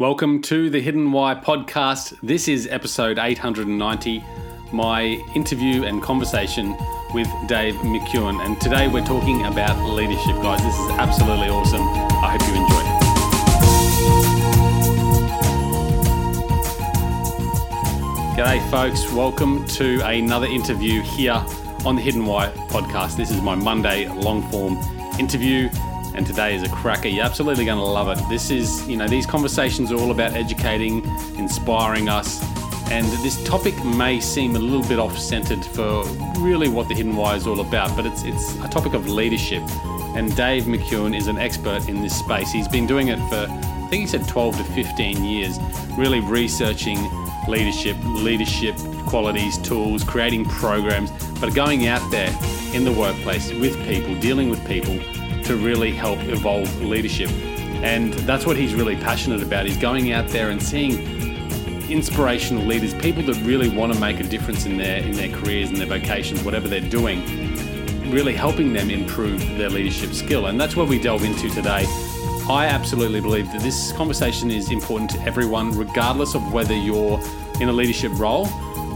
Welcome to the Hidden Why podcast. This is episode 890, my interview and conversation with Dave McKeown. And today we're talking about leadership, guys. This is absolutely awesome. I hope you enjoy. It. G'day, folks. Welcome to another interview here on the Hidden Why podcast. This is my Monday long form interview and today is a cracker. You're absolutely going to love it. This is, you know, these conversations are all about educating, inspiring us, and this topic may seem a little bit off-centered for really what the Hidden Why is all about, but it's it's a topic of leadership. And Dave McKeown is an expert in this space. He's been doing it for, I think he said 12 to 15 years, really researching leadership, leadership qualities, tools, creating programs, but going out there in the workplace with people, dealing with people to really help evolve leadership. And that's what he's really passionate about. He's going out there and seeing inspirational leaders, people that really want to make a difference in their in their careers and their vocations, whatever they're doing, really helping them improve their leadership skill. And that's what we delve into today. I absolutely believe that this conversation is important to everyone, regardless of whether you're in a leadership role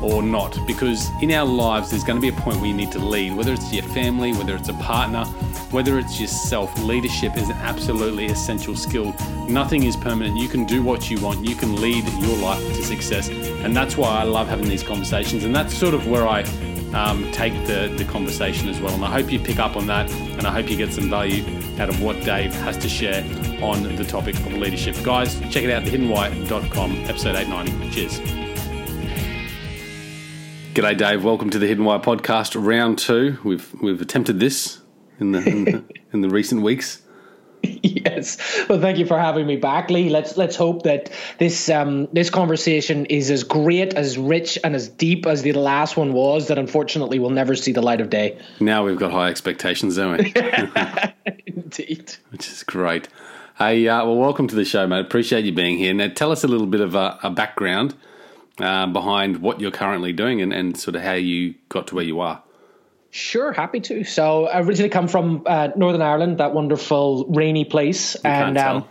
or not. Because in our lives, there's going to be a point where you need to lead, whether it's your family, whether it's a partner, whether it's yourself, leadership is an absolutely essential skill. Nothing is permanent. You can do what you want, you can lead your life to success. And that's why I love having these conversations. And that's sort of where I um, take the, the conversation as well. And I hope you pick up on that and I hope you get some value out of what Dave has to share on the topic of leadership. Guys, check it out, thehiddenwhy.com, episode 890. Cheers. G'day, Dave. Welcome to the Hidden Why podcast, round two. We've we've attempted this in the in the, in the recent weeks. yes. Well, thank you for having me back, Leigh. Let's let's hope that this um, this conversation is as great, as rich, and as deep as the last one was. That unfortunately will never see the light of day. Now we've got high expectations, don't we? Indeed. Which is great. Hey, uh, well, welcome to the show, mate. Appreciate you being here. Now, tell us a little bit of a, a background uh, behind what you're currently doing and, and sort of how you got to where you are. Sure, happy to. So I originally come from uh, Northern Ireland, that wonderful rainy place, You and um,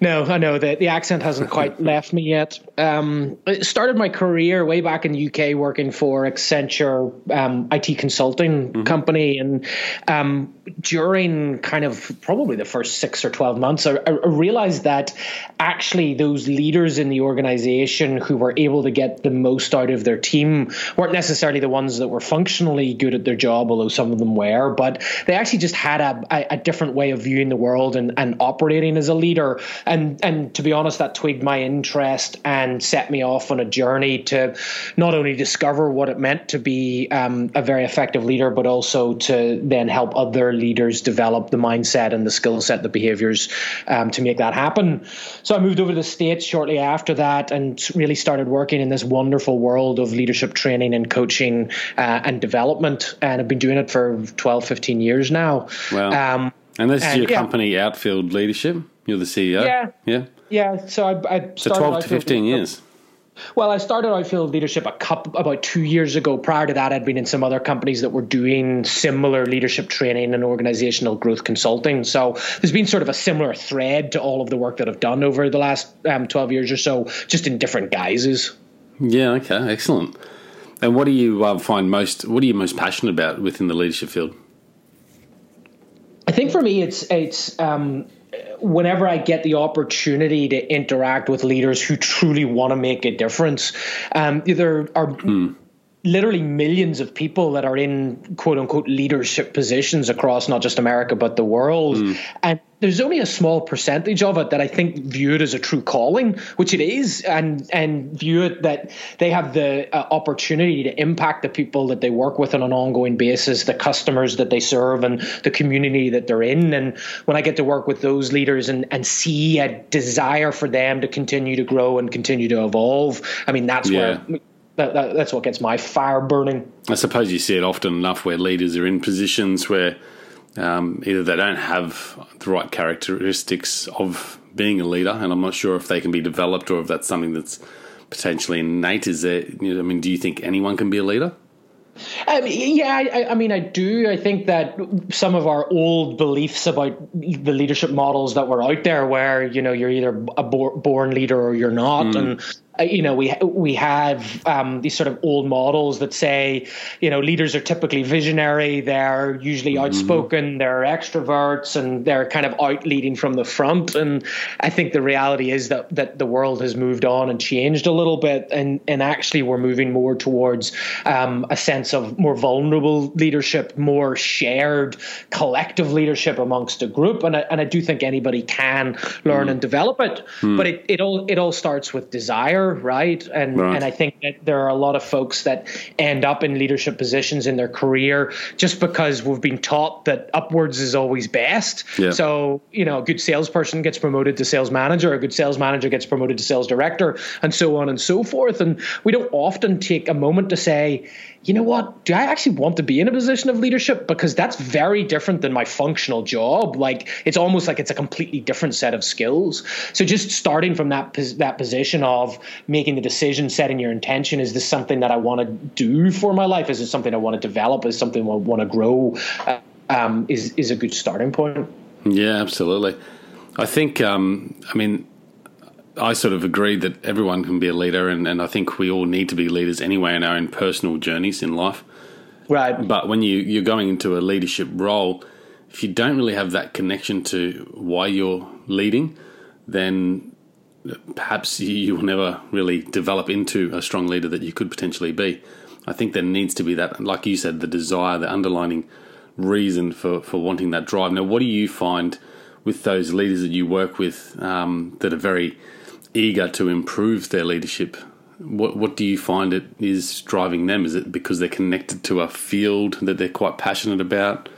no, I know the the accent hasn't quite left me yet. Um, I started my career way back in the UK working for Accenture um, IT consulting company, and um, during kind of probably the first six or twelve months, I, I realized that actually those leaders in the organization who were able to get the most out of their team weren't necessarily the ones that were functionally good at their job, although some of them were, but they actually just had a, a, a different way of viewing the world and, and operating as a leader. And and to be honest, that twigged my interest and set me off on a journey to not only discover what it meant to be um, a very effective leader, but also to then help other leaders develop the mindset and the skill set, the behaviors um, to make that happen. So I moved over to the States shortly after that and really started working in this wonderful world of leadership training and coaching uh, and development. And I've been doing it for 12, 15 years now. Wow. Um, and this is and, your yeah. company, Outfield Leadership. You're the CEO. Yeah. Yeah. yeah, so I, I So started 12 to Outfield 15 Leadership- years. Well, I started Outfield Leadership a couple about two years ago. Prior to that, I'd been in some other companies that were doing similar leadership training and organizational growth consulting. So there's been sort of a similar thread to all of the work that I've done over the last um, 12 years or so, just in different guises. Yeah. Okay. Excellent. And what do you uh, find most? What are you most passionate about within the leadership field? I think for me, it's it's um, whenever I get the opportunity to interact with leaders who truly want to make a difference. Um, there are literally millions of people that are in quote unquote leadership positions across not just America but the world, and there's only a small percentage of it that I think view it as a true calling, which it is, and and view it that they have the uh, opportunity to impact the people that they work with on an ongoing basis, the customers that they serve, and the community that they're in. And when I get to work with those leaders and and see a desire for them to continue to grow and continue to evolve, I mean that's Yeah. where. That, that, that's what gets my fire burning. I suppose you see it often enough where leaders are in positions where um, either they don't have the right characteristics of being a leader, and I'm not sure if they can be developed or if that's something that's potentially innate. Is there? You know, I mean, do you think anyone can be a leader? Um, yeah, I, I, mean, I do. I think that some of our old beliefs about the leadership models that were out there, where you know you're either a born leader or you're not, mm. and you know, we we have um, these sort of old models that say, you know, leaders are typically visionary. They're usually mm-hmm. outspoken. They're extroverts, and they're kind of out leading from the front. And I think the reality is that that the world has moved on and changed a little bit, and and actually we're moving more towards um, a sense of more vulnerable leadership, more shared collective leadership amongst a group. And I, and I do think anybody can learn mm. and develop it, mm. but it, it all it all starts with desire right? And right. and I think that there are a lot of folks that end up in leadership positions in their career just because we've been taught that upwards is always best. Yeah. So you know, a good salesperson gets promoted to sales manager, a good sales manager gets promoted to sales director, and so on and so forth. And we don't often take a moment to say, you know what? Do I actually want to be in a position of leadership? Because that's very different than my functional job. Like it's almost like it's a completely different set of skills. So just starting from that that position of making the decision, setting your intention, is this something that I want to do for my life? Is it something I want to develop? Is something I want to grow? Uh, um, is is a good starting point. Yeah, absolutely. I think. Um, I mean I sort of agree that everyone can be a leader, and, and I think we all need to be leaders anyway in our own personal journeys in life. Right. But when you, you're going into a leadership role, if you don't really have that connection to why you're leading, then perhaps you will never really develop into a strong leader that you could potentially be. I think there needs to be that, like you said, the desire, the underlining reason for, for wanting that drive. Now, what do you find with those leaders that you work with um, that are very eager to improve their leadership. What what do you find it is driving them? Is it because they're connected to a field that they're quite passionate about?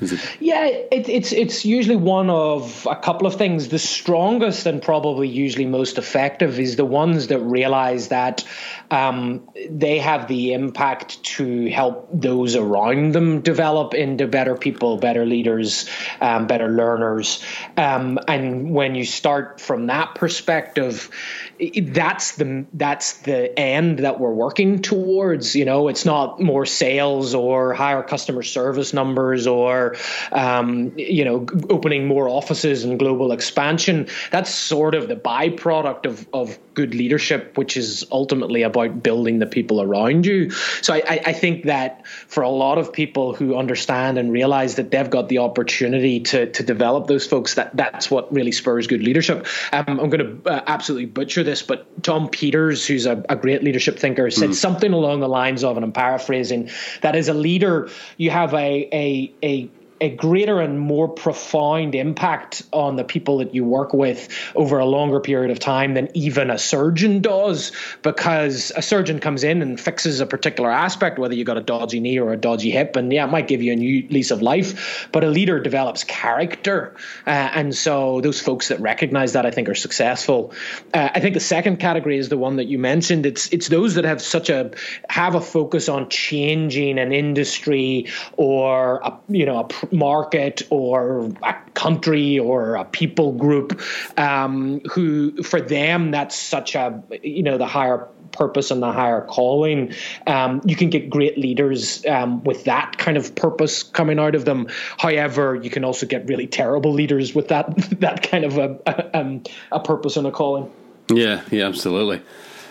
It- yeah, it, it's it's usually one of a couple of things. The strongest and probably usually most effective is the ones that realize that um, they have the impact to help those around them develop into better people, better leaders, um, better learners. Um, and when you start from that perspective, that's the that's the end that we're working towards. You know, it's not more sales or higher customer service numbers or um, you know opening more offices and global expansion. That's sort of the byproduct of of good leadership, which is ultimately about building the people around you. So I, I think that for a lot of people who understand and realize that they've got the opportunity to to develop those folks, that that's what really spurs good leadership. Um, I'm going to uh, absolutely butcher this, but Tom Peters, who's a, a great leadership thinker, said mm. something along the lines of, and I'm paraphrasing, that as a leader, you have a a a a greater and more profound impact on the people that you work with over a longer period of time than even a surgeon does because a surgeon comes in and fixes a particular aspect whether you've got a dodgy knee or a dodgy hip and yeah it might give you a new lease of life but a leader develops character. Uh, and so those folks that recognize that I think are successful. Uh, I think the second category is the one that you mentioned. It's it's those that have such a have a focus on changing an industry or a, you know a market or a country or a people group um, who for them that's such a you know the higher purpose and the higher calling. Um, you can get great leaders um, with that kind of purpose coming out of them. However you can also get really terrible leaders with that that kind of a, a, um, a purpose and a calling. Yeah yeah absolutely.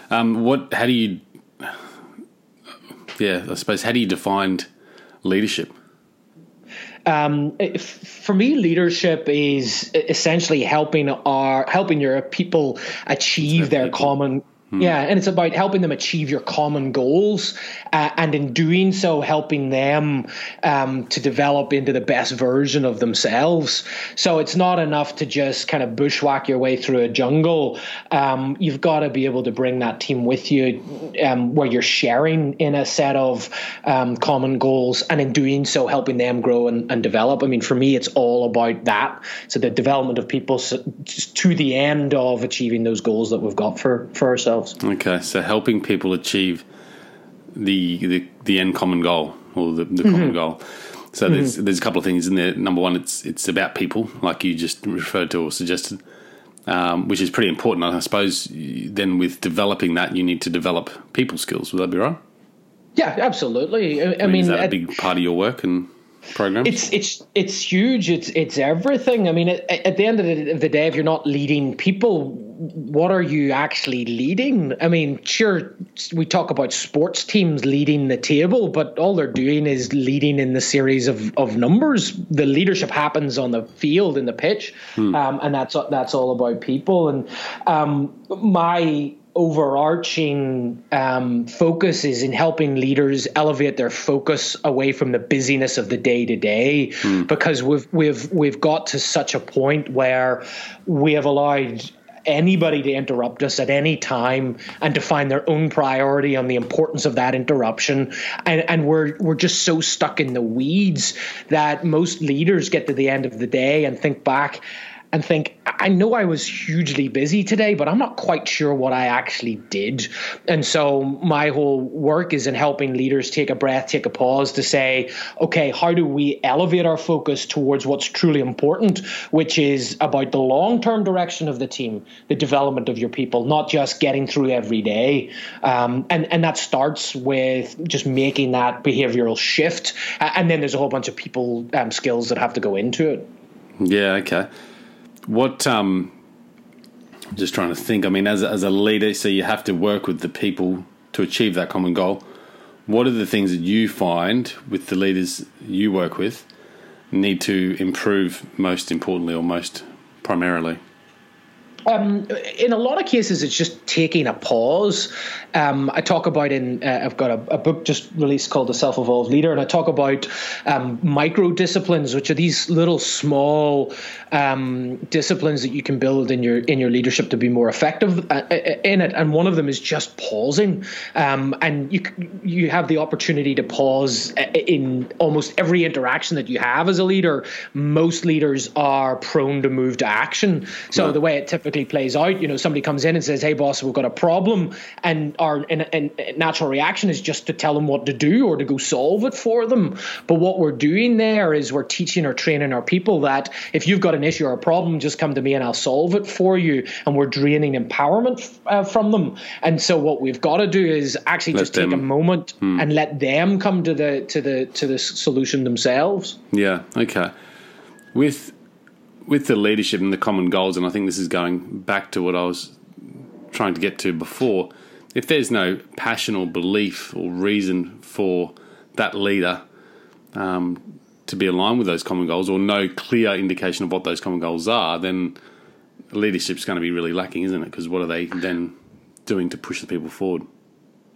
Um, what how do you yeah i suppose how do you define leadership um, for me, leadership is essentially helping our helping your people achieve their common Hmm. Yeah, and it's about helping them achieve your common goals, uh, and in doing so, helping them um, to develop into the best version of themselves. So it's not enough to just kind of bushwhack your way through a jungle. Um, you've got to be able to bring that team with you, um, where you're sharing in a set of um, common goals, and in doing so, helping them grow and, and, develop. I mean, for me, it's all about that. So the development of people to the end of achieving those goals that we've got for for ourselves themselves. Okay, so helping people achieve the the, the end common goal or the, the mm-hmm. common goal. So mm-hmm. there's there's a couple of things in there. Number one, it's it's about people, like you just referred to or suggested, um, which is pretty important. I suppose then with developing that, you need to develop people skills. Would that be right? Yeah, absolutely. I, I, mean, mean, is that a big part of your work and programs? It's it's it's huge. It's it's everything. I mean, at, at the end of the, of the day, if you're not leading people, what are you actually leading? I mean, sure, we talk about sports teams leading the table, but all they're doing is leading in the series of, of numbers. The leadership happens on the field in the pitch, um, and that's that's all about people. And um, my overarching um, focus is in helping leaders elevate their focus away from the busyness of the day to day, because we've we've we've got to such a point where we have allowed anybody to interrupt us at any time and to find their own priority on the importance of that interruption. And and we're we're just so stuck in the weeds that most leaders get to the end of the day and think back and think, I know I was hugely busy today, but I'm not quite sure what I actually did. And so my whole work is in helping leaders take a breath, take a pause to say, okay, how do we elevate our focus towards what's truly important, which is about the long term direction of the team, the development of your people, not just getting through every day. Um, and, and that starts with just making that behavioral shift. And then there's a whole bunch of people um, skills that have to go into it. Yeah, okay. What um I'm just trying to think. I mean, as as a leader, so you have to work with the people to achieve that common goal. What are the things that you find with the leaders you work with need to improve most importantly or most primarily? Um, in a lot of cases, it's just taking a pause. Um, I talk about in uh, I've got a, a, book just released called The Self Evolved Leader, and I talk about um, micro disciplines, which are these little small um, disciplines that you can build in your in your leadership to be more effective uh, in it. And one of them is just pausing, um, and you you have the opportunity to pause in almost every interaction that you have as a leader. Most leaders are prone to move to action, so yeah. the way it typically plays out. You know, somebody comes in and says, "Hey, boss, we've got a problem," and our and, and natural reaction is just to tell them what to do or to go solve it for them. But what we're doing there is we're teaching or training our people that if you've got an issue or a problem, just come to me and I'll solve it for you. And we're draining empowerment uh, from them. And so what we've got to do is actually let just them, take a moment hmm. and let them come to the to the to the solution themselves. Yeah. Okay. With with the leadership and the common goals, and I think this is going back to what I was trying to get to before. If there's no passion or belief or reason for that leader um, to be aligned with those common goals, or no clear indication of what those common goals are, then leadership's going to be really lacking, isn't it? Because what are they then doing to push the people forward?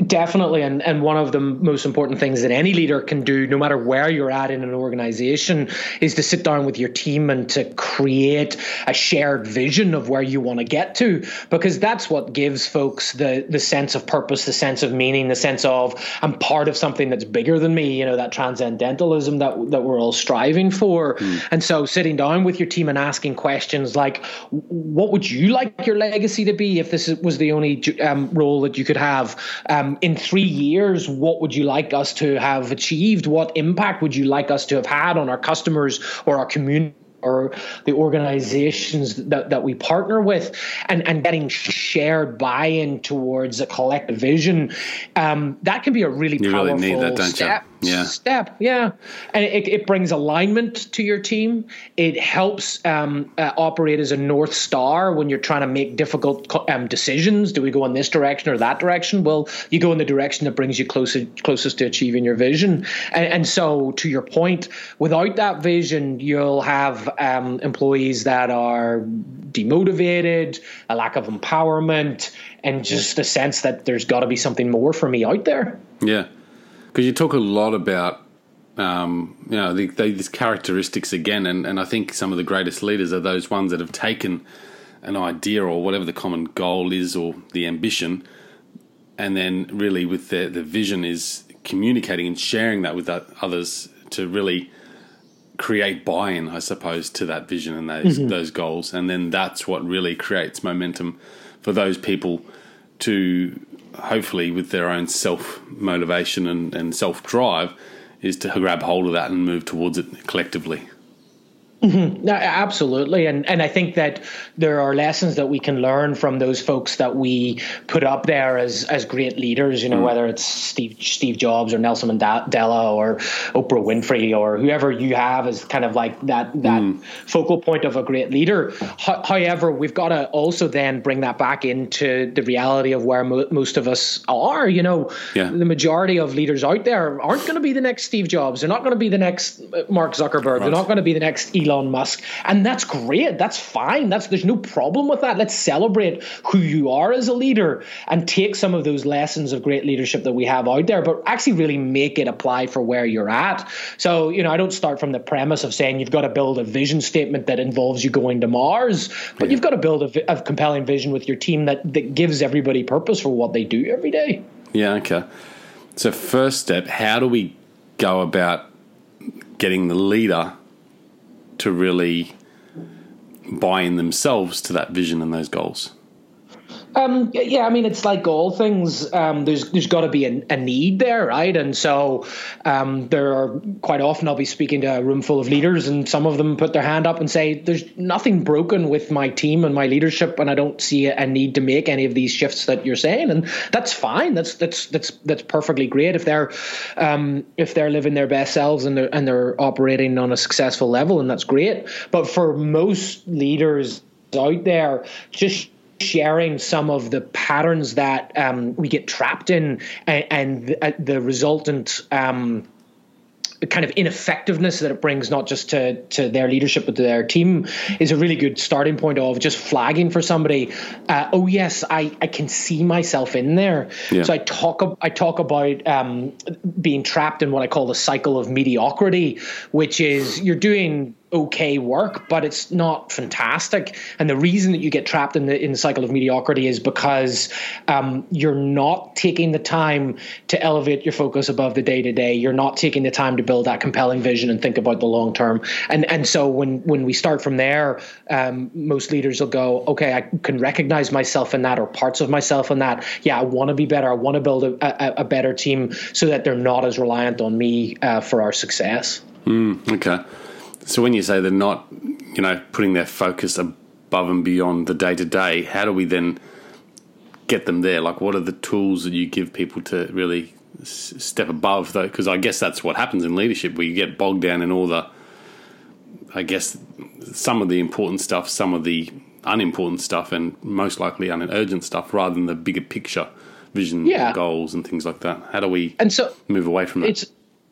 Definitely, and and one of the most important things that any leader can do, no matter where you're at in an organization, is to sit down with your team and to create a shared vision of where you want to get to, because that's what gives folks the the sense of purpose, the sense of meaning, the sense of I'm part of something that's bigger than me. You know that transcendentalism that that we're all striving for. Mm. And so, sitting down with your team and asking questions like, "What would you like your legacy to be if this was the only um, role that you could have?" Um, in three years, what would you like us to have achieved? What impact would you like us to have had on our customers or our community? or the organizations that, that we partner with and, and getting shared buy-in towards a collective vision um, that can be a really you powerful really that, step yeah. step. Yeah. And it, it brings alignment to your team. It helps um, uh, operate as a north star when you're trying to make difficult um, decisions. Do we go in this direction or that direction? Well you go in the direction that brings you closer, closest to achieving your vision. And, and so to your point without that vision you'll have um, employees that are demotivated, a lack of empowerment, and just a sense that there's got to be something more for me out there. Yeah, because you talk a lot about um, you know the, the, these characteristics again, and, and I think some of the greatest leaders are those ones that have taken an idea or whatever the common goal is or the ambition, and then really with the the vision is communicating and sharing that with others to really create buy-in, I suppose, to that vision and those mm-hmm. those goals, and then that's what really creates momentum for those people to hopefully, with their own self motivation and, and self drive, is to grab hold of that and move towards it collectively. Mm-hmm. absolutely, and and I think that there are lessons that we can learn from those folks that we put up there as as great leaders. You know, mm. whether it's Steve Steve Jobs or Nelson Mandela or Oprah Winfrey or whoever you have as kind of like that that mm. focal point of a great leader. However, we've got to also then bring that back into the reality of where mo- most of us are. You know, yeah. the majority of leaders out there aren't going to be the next Steve Jobs. They're not going to be the next Mark Zuckerberg. Right. They're not going to be the next Elon Elon Musk, and that's great. That's fine. That's there's no problem with that. Let's celebrate who you are as a leader and take some of those lessons of great leadership that we have out there, but actually really make it apply for where you're at. So you know, I don't start from the premise of saying you've got to build a vision statement that involves you going to Mars, but yeah. you've got to build a, a compelling vision with your team that that gives everybody purpose for what they do every day. Yeah. Okay. So first step, how do we go about getting the leader to really buy in themselves to that vision and those goals? Um, yeah, I mean, it's like all things. Um, there's there's got to be a, a, need there, right? And so um, there are quite often I'll be speaking to a room full of leaders, and some of them put their hand up and say, "There's nothing broken with my team and my leadership, and I don't see a need to make any of these shifts that you're saying." And that's fine. That's that's that's that's perfectly great if they're um, if they're living their best selves and they're and they're operating on a successful level, and that's great. But for most leaders out there, just sharing some of the patterns that um, we get trapped in and, and the, uh, the, resultant um, kind of ineffectiveness that it brings not just to to their leadership but to their team is a really good starting point of just flagging for somebody uh, oh yes I, I can see myself in there yeah. so I talk I talk about um, being trapped in what I call the cycle of mediocrity which is you're doing okay work, but it's not fantastic. And the reason that you get trapped in the in the cycle of mediocrity is because um, you're not taking the time to elevate your focus above the day to day. You're not taking the time to build that compelling vision and think about the long term. And and so when when we start from there, um, most leaders will go, okay, I can recognize myself in that or parts of myself in that. Yeah, I want to be better. I want to build a, a, a, better team so that they're not as reliant on me uh, for our success. Mm, okay. So when you say they're not, you know, putting their focus above and beyond the day to day, how do we then get them there? Like, what are the tools that you give people to really step above? Though, because I guess that's what happens in leadership, where you get bogged down in all the, I guess, some of the important stuff, some of the unimportant stuff, and most likely unurgent stuff, rather than the bigger picture vision, yeah. goals, and things like that. How do we and so move away from that?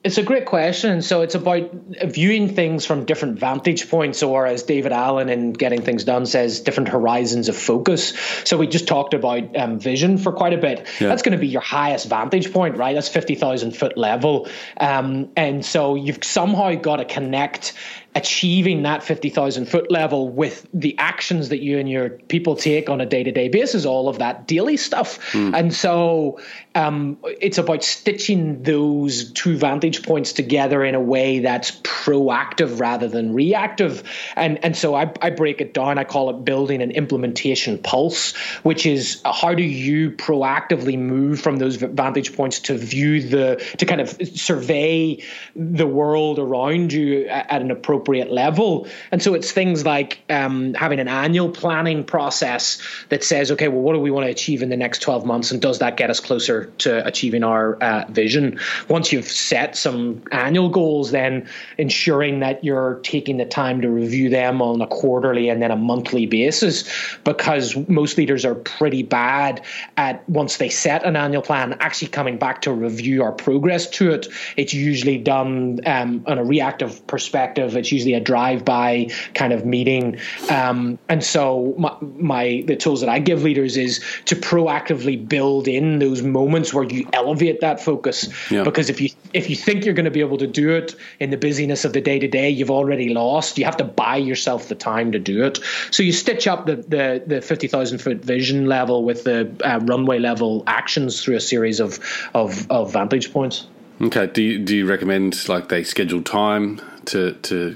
It's a great question. So it's about viewing things from different vantage points, or as David Allen in Getting Things Done says, different horizons of focus. So we just talked about um, vision for quite a bit. Yeah. That's going to be your highest vantage point, right? That's 50,000 foot level. Um, and so you've somehow got to connect achieving that 50,000 foot level with the actions that you and your people take on a day to day basis, all of that daily stuff. Mm. And so um, it's about stitching those two vantage points together in a way that's proactive rather than reactive. And, and so I, I break it down. I call it building an implementation pulse, which is how do you proactively move from those vantage points to view the, to kind of survey the world around you at an appropriate appropriate level. And so it's things like um, having an annual planning process that says, okay, well, what do we want to achieve in the next 12 months? And does that get us closer to achieving our uh, vision? Once you've set some annual goals, then ensuring that you're taking the time to review them on a quarterly and then a monthly basis, because most leaders are pretty bad at once they set an annual plan, actually coming back to review our progress to it. It's usually done um, on a reactive perspective. It's usually a drive-by kind of meeting. Um, and so my, my the tools that I give leaders is to proactively build in those moments where you elevate that focus. Yeah. Because if you if you think you're going to be able to do it in the busyness of the day to day, you've already lost. You have to buy yourself the time to do it. So you stitch up the the, the fifty thousand foot vision level with the uh, runway level actions through a series of of, of vantage points. Okay. Do you, do you recommend like they schedule time to to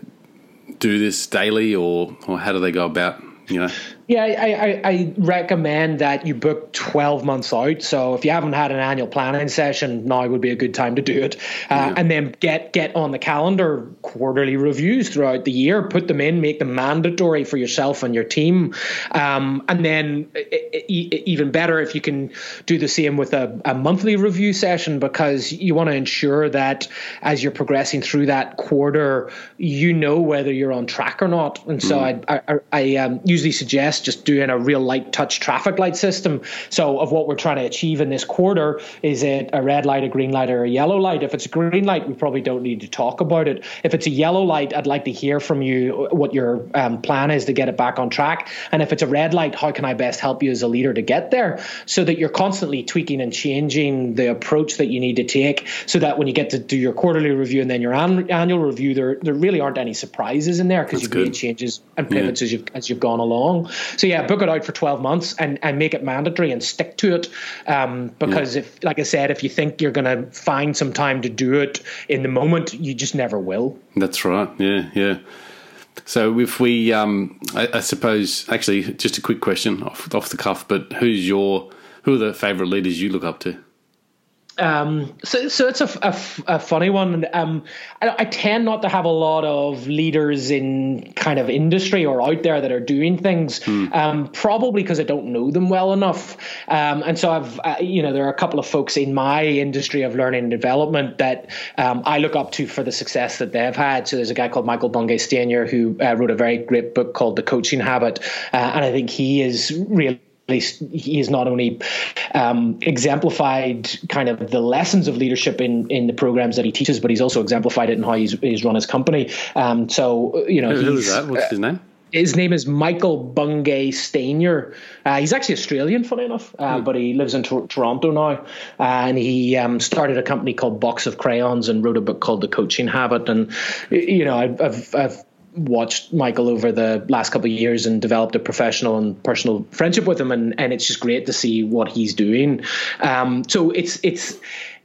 do this daily, or or how do they go about you know Yeah, I, I, I, recommend that you book 12 months out. So if you haven't had an annual planning session, now would be a good time to do it. Uh, yeah. And then get get on the calendar quarterly reviews throughout the year. Put them in, make them mandatory for yourself and your team. Um, and then even better if you can do the same with a, a monthly review session because you want to ensure that as you're progressing through that quarter, you know whether you're on track or not. And so mm. I, I, I um, usually suggest just doing a real light touch traffic light system. So, of what we're trying to achieve in this quarter, is it a red light, a green light, or a yellow light? If it's a green light, we probably don't need to talk about it. If it's a yellow light, I'd like to hear from you what your um, plan is to get it back on track. And if it's a red light, how can I best help you as a leader to get there so that you're constantly tweaking and changing the approach that you need to take so that when you get to do your quarterly review and then your an- annual review, there, there really aren't any surprises in there because you've made changes and pivots yeah. as, you've, as you've gone along. So yeah, book it out for 12 months and, and make it mandatory and stick to it. Um, because yeah. if, like I said, if you think you're going to find some time to do it in the moment, you just never will. That's right. Yeah, yeah. So if we, um, I, I, suppose, actually, just a quick question off off the cuff, but who's your, who are the favourite leaders you look up to? Um, so, so it's a, a, a funny one. Um, I, I, tend not to have a lot of leaders in kind of industry or out there that are doing things, mm. um, probably because I don't know them well enough. Um, and so I've, uh, you know, there are a couple of folks in my industry of learning and development that um, I look up to for the success that they've had. So there's a guy called Michael Bungay Stanier who uh, wrote a very great book called The Coaching Habit, uh, and I think he is really he has not only um, exemplified kind of the lessons of leadership in, in the programs that he teaches, but he's also exemplified it in how he's, he's run his company. Um, so, you know, who, is that? What's his name? his name is Michael Bungay Stanier. Uh, he's actually Australian, funny enough, uh, mm. but he lives in Toronto now. Uh, and he um, started a company called Box of Crayons and wrote a book called The Coaching Habit. And, you know, I've, I've, I've watched Michael over the last couple of years and developed a professional and personal friendship with him, and and it's just great to see what he's doing. Um, so it's it's.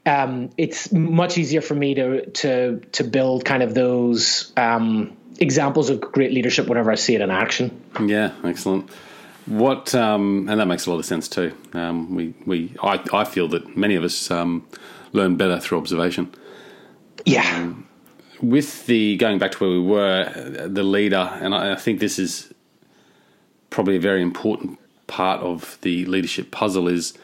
Um, it's much easier for me to to to build kind of those um, examples of great leadership whenever I see it in action. Yeah, excellent. What um, and that makes a lot of sense too. Um, we we I, I feel that many of us um, learn better through observation. Yeah. With the going back to where we were, the leader, and I, I think this is probably a very important part of the leadership puzzle is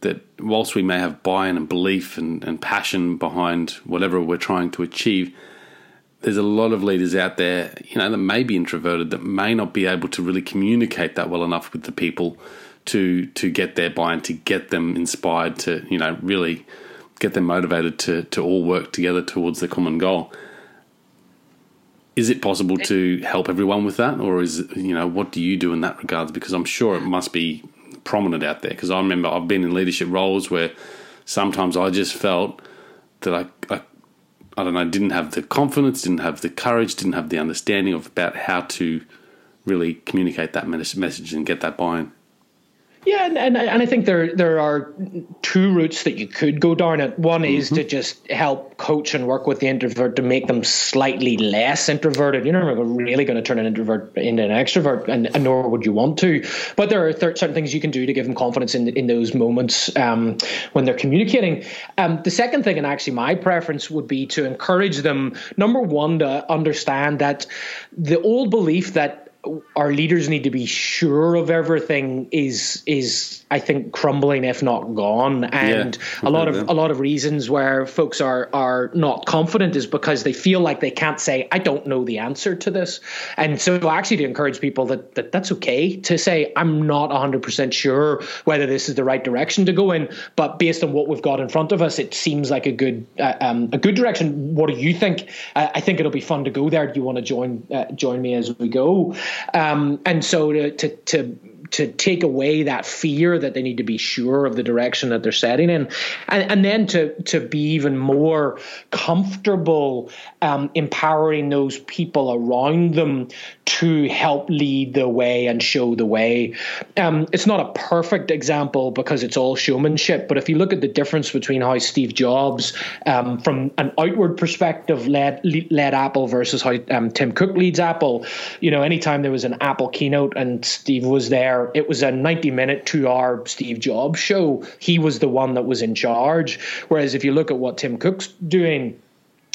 that whilst we may have buy-in and belief and, and passion behind whatever we're trying to achieve, there's a lot of leaders out there, you know, that may be introverted, that may not be able to really communicate that well enough with the people to to get their buy-in, to get them inspired, to you know, really get them motivated to to all work together towards the common goal. Is it possible to help everyone with that, or is you know what do you do in that regards? Because I'm sure it must be prominent out there. Because I remember I've been in leadership roles where sometimes I just felt that I, I I don't know, didn't have the confidence, didn't have the courage, didn't have the understanding of about how to really communicate that message and get that buy-in. Yeah, and, and, and I think there there are two routes that you could go down it. One mm-hmm. is to just help coach and work with the introvert to make them slightly less introverted. You're never really going to turn an introvert into an extrovert, and, and nor would you want to. But there are th- certain things you can do to give them confidence in in those moments um, when they're communicating. Um, the second thing, and actually my preference, would be to encourage them. Number one, to understand that the old belief that our leaders need to be sure of everything is is I think crumbling if not gone. And yeah, a lot of a lot of reasons where folks are are not confident is because they feel like they can't say I don't know the answer to this. And so actually to encourage people that, that that's okay to say I'm not 100% sure whether this is the right direction to go in but based on what we've got in front of us it seems like a good uh, um, a good direction. What do you think? Uh, I think it'll be fun to go there. Do you want to join uh, join me as we go um, and so to, to, to to take away that fear that they need to be sure of the direction that they're setting in, and, and then to to be even more comfortable um, empowering those people around them to help lead the way and show the way. Um, it's not a perfect example because it's all showmanship, but if you look at the difference between how Steve Jobs, um, from an outward perspective, led led Apple versus how um, Tim Cook leads Apple, you know, anytime there was an Apple keynote and Steve was there, it was a 90 minute, two hour Steve Jobs show. He was the one that was in charge. Whereas if you look at what Tim Cook's doing,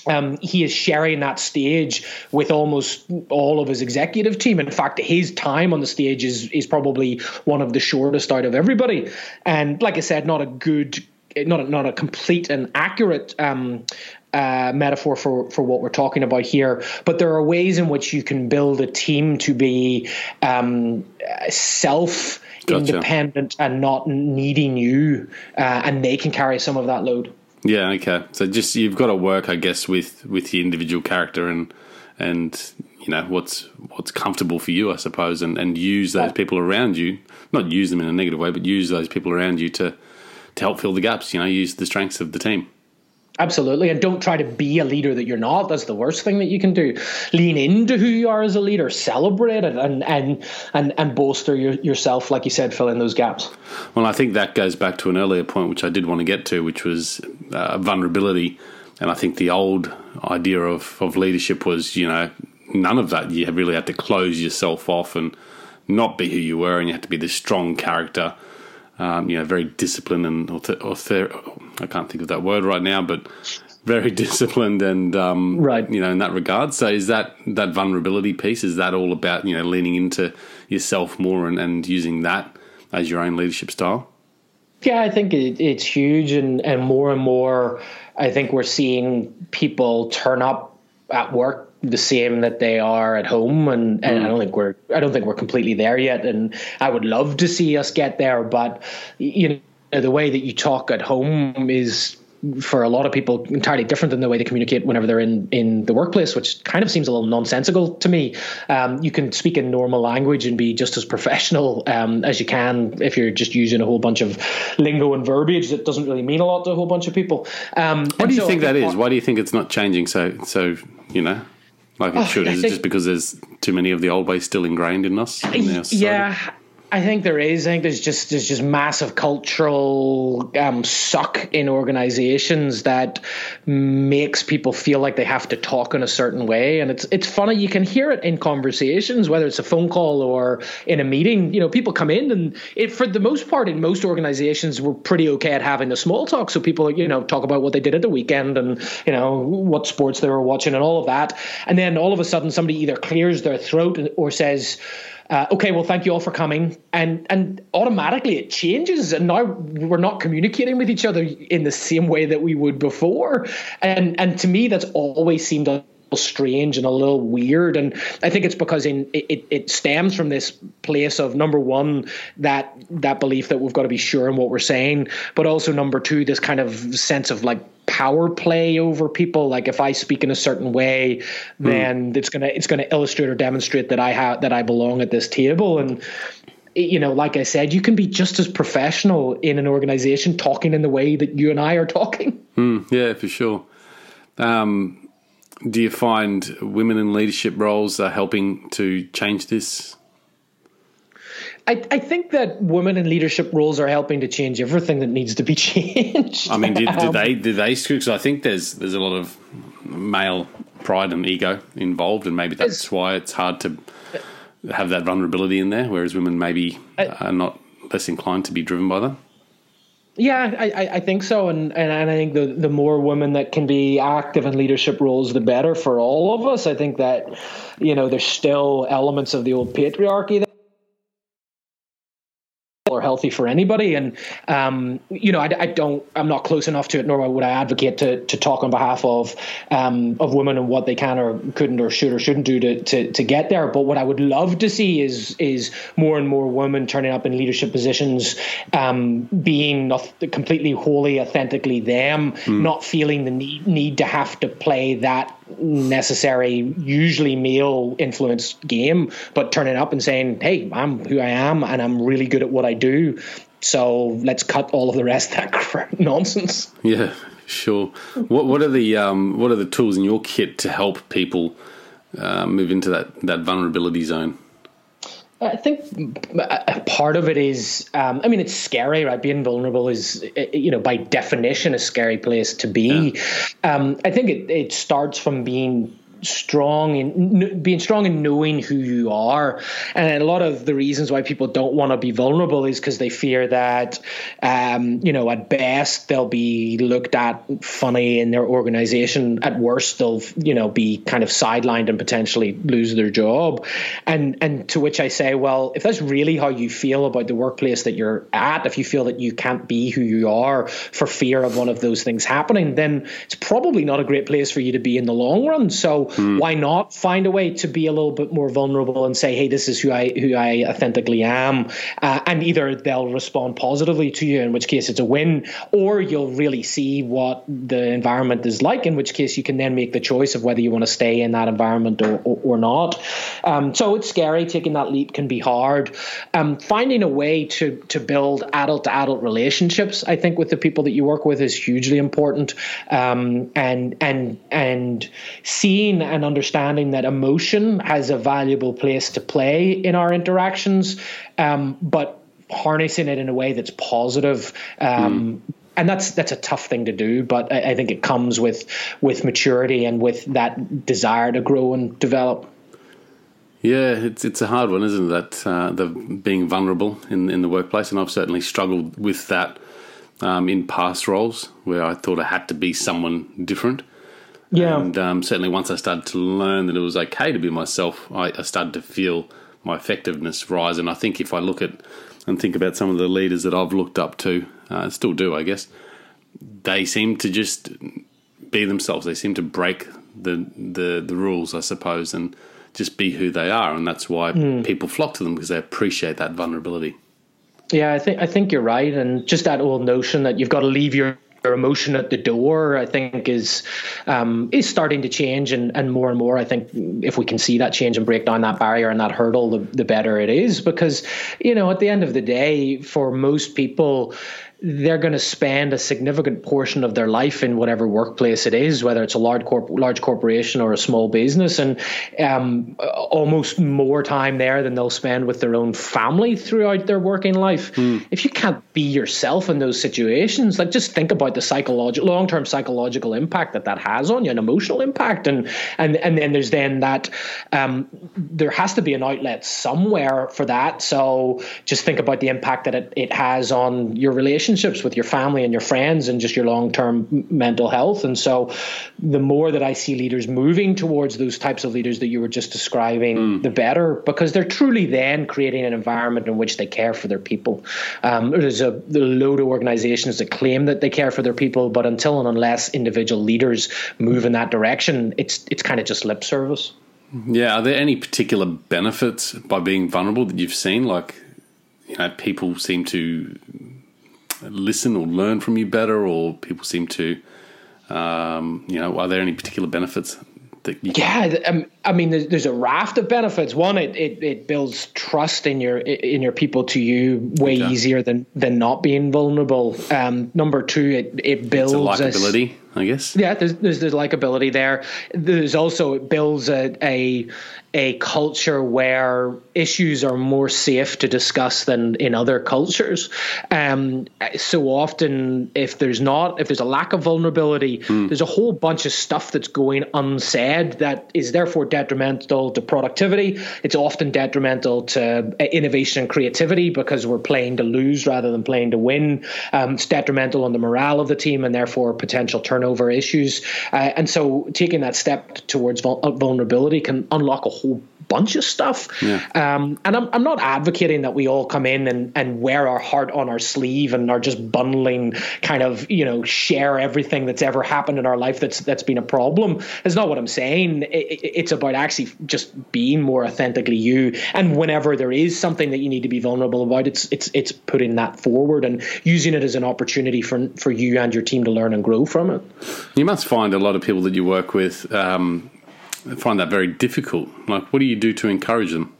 um, he is sharing that stage with almost all of his executive team. In fact, his time on the stage is is probably one of the shortest out of everybody. And like I said, not a good, not a, not a complete and accurate um, uh, metaphor for for what we're talking about here. But there are ways in which you can build a team to be um, self. Gotcha. Independent and not needing you, uh, and they can carry some of that load. Yeah. Okay. So just you've got to work, I guess, with with the individual character and and you know what's what's comfortable for you, I suppose, and and use those people around you. Not use them in a negative way, but use those people around you to to help fill the gaps. You know, use the strengths of the team. Absolutely. And don't try to be a leader that you're not. That's the worst thing that you can do. Lean into who you are as a leader, celebrate it and and and, and bolster your, yourself, like you said, fill in those gaps. Well, I think that goes back to an earlier point which I did want to get to, which was uh, vulnerability. And I think the old idea of, of leadership was, you know, none of that. You really had to close yourself off and not be who you were, and you had to be this strong character um, you know, very disciplined and author, author, I can't think of that word right now, but very disciplined and um, right, you know, in that regard. So is that that vulnerability piece? Is that all about you know leaning into yourself more and, and using that as your own leadership style? Yeah, I think it, it's huge, and and more and more, I think we're seeing people turn up at work the same that they are at home and, and mm. I don't think we're I don't think we're completely there yet and I would love to see us get there but you know the way that you talk at home is for a lot of people entirely different than the way they communicate whenever they're in in the workplace, which kind of seems a little nonsensical to me. Um, you can speak in normal language and be just as professional um, as you can if you're just using a whole bunch of lingo and verbiage that doesn't really mean a lot to a whole bunch of people. Um, Why do you so think that is? Why do you think it's not changing? So so you know like it oh, should. Is it just because there's too many of the old ways still ingrained in us? In yeah, I think there is. I think there's just there's just massive cultural um, suck in organizations that makes people feel like they have to talk in a certain way, and it's it's funny. You can hear it in conversations, whether it's a phone call or in a meeting. You know, people come in, and it, for the most part, in most organizations, we're pretty okay at having the small talk. So people, you know, talk about what they did at the weekend, and you know what sports they were watching, and all of that. And then all of a sudden, somebody either clears their throat or says uh, okay, well, thank you all for coming, and and automatically it changes, and now we're not communicating with each other in the same way that we would before, and and to me that's always seemed strange and a little weird and i think it's because in it, it stems from this place of number one that that belief that we've got to be sure in what we're saying but also number two this kind of sense of like power play over people. Like if I speak in a certain way, hmm. then mm. it's gonna it's gonna illustrate or demonstrate that I have that I belong at this table. And you know, like I said, you can be just as professional in an organization talking in the way that you and I are talking. Mm, yeah, for sure. Um, do you find women in leadership roles are helping to change this? I, I think that women in leadership roles are helping to change everything that needs to be changed. I mean, did, did um, they did they Because I think there's there's a lot of male pride and ego involved, and maybe that's why it's hard to have that vulnerability in there, whereas women maybe are not less inclined to be driven by that. Yeah, I, I think so, and, and and I think the the more women that can be active in leadership roles, the better for all of us. I think that you know there's still elements of the old patriarchy healthy for anybody. And um, you know, I, I, don't, I'm not close enough to it, nor would I advocate to to talk on behalf of um, of women and what they can or couldn't or should or shouldn't do to, to to get there. But what I would love to see is is more and more women turning up in leadership positions, um, being not completely wholly authentically them, mm. not feeling the need need to have to play that necessary, usually male influenced game, but turning up and saying, "Hey, I'm who I am, and I'm really good at what I do." So let's cut all of the rest of that crap nonsense. Yeah, sure. What what are the um, what are the tools in your kit to help people uh, move into that that vulnerability zone? I think part of it is, um, I mean, it's scary, right? Being vulnerable is, you know, by definition, a scary place to be. Yeah. Um, I think it, it starts from being strong in being strong in knowing who you are. And a lot of the reasons why people don't want to be vulnerable is because they fear that, um, you know, at best they'll be looked at funny in their organization. At worst, they'll, you know, be kind of sidelined and potentially lose their job. And and to which I say, well, if that's really how you feel about the workplace that you're at, if you feel that you can't be who you are for fear of one of those things happening, then it's probably not a great place for you to be in the long run. So Mm. Why not find a way to be a little bit more vulnerable and say, "Hey, this is who I who I authentically am," uh, and either they'll respond positively to you, in which case it's a win, or you'll really see what the environment is like, in which case you can then make the choice of whether you want to stay in that environment or or, or not. Um, so it's scary. Taking that leap can be hard. Um, finding a way to to build adult to adult relationships, I think, with the people that you work with is hugely important. Um, and and and seeing and understanding that emotion has a valuable place to play in our interactions, um, but harnessing it in a way that's positive. Um, mm. And that's that's a tough thing to do, but I, I think it comes with with maturity and with that desire to grow and develop. Yeah, it's it's a hard one, isn't it? That uh, the being vulnerable in in the workplace, and I've certainly struggled with that um, in past roles where I thought I had to be someone different. Yeah. And um, certainly once I started to learn that it was okay to be myself, I, I started to feel my effectiveness rise. And I think if I look at and think about some of the leaders that I've looked up to, uh, still do, I guess, they seem to just be themselves. They seem to break the the, the rules, I suppose, and just be who they are. And that's why mm. people flock to them because they appreciate that vulnerability. Yeah, I think I think you're right, and just that old notion that you've got to leave your emotion at the door, I think, is um, is starting to change, and, and more and more. I think if we can see that change and break down that barrier and that hurdle, the, the better it is. Because you know, at the end of the day, for most people, they're going to spend a significant portion of their life in whatever workplace it is, whether it's a large corp- large corporation or a small business, and um, almost more time there than they'll spend with their own family throughout their working life. Mm. If you can't be yourself in those situations, like just think about the psychological, long term psychological impact that that has on you, an emotional impact, and and and then there's then that um, there has to be an outlet somewhere for that. So just think about the impact that it, it has on your relationship relationships with your family and your friends and just your long term mental health. And so, the more that I see leaders moving towards those types of leaders that you were just describing, mm. the better, because they're truly then creating an environment in which they care for their people. Um, there's a, a load of organizations that claim that they care for their people, but until and unless individual leaders move in that direction, it's it's kind of just lip service. Yeah, are there any particular benefits by being vulnerable that you've seen? Like, you know, people seem to listen or learn from you better, or people seem to, um, you know, are there any particular benefits that you yeah um, i mean there's, there's, a raft of benefits one it, it, it builds trust in your in your people to you way easier than than not being vulnerable um, number two it, it builds it's a likability a, I guess. Yeah, there's, there's there's likability there. There's also it builds a, a a culture where issues are more safe to discuss than in other cultures. Um, so often, if there's not, if there's a lack of vulnerability, mm. there's a whole bunch of stuff that's going unsaid that is therefore detrimental to productivity. It's often detrimental to uh, innovation and creativity because we're playing to lose rather than playing to win. Um, it's detrimental on the morale of the team and therefore potential turnover issues. Uh, and so, taking that step towards vul- vulnerability can unlock a whole whole bunch of stuff. Yeah. Um, and I'm, I'm not advocating that we all come in and, and wear our heart on our sleeve and are just bundling kind of, you know, share everything that's ever happened in our life that's that's been a problem. It's not what I'm saying. It, it, it's about actually just being more authentically you. And whenever there is something that you need to be vulnerable about, it's it's it's putting that forward and using it as an opportunity for for you and your team to learn and grow from it. You must find a lot of people that you work with um, find that very difficult. Like, what do you do to encourage them?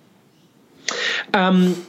Um,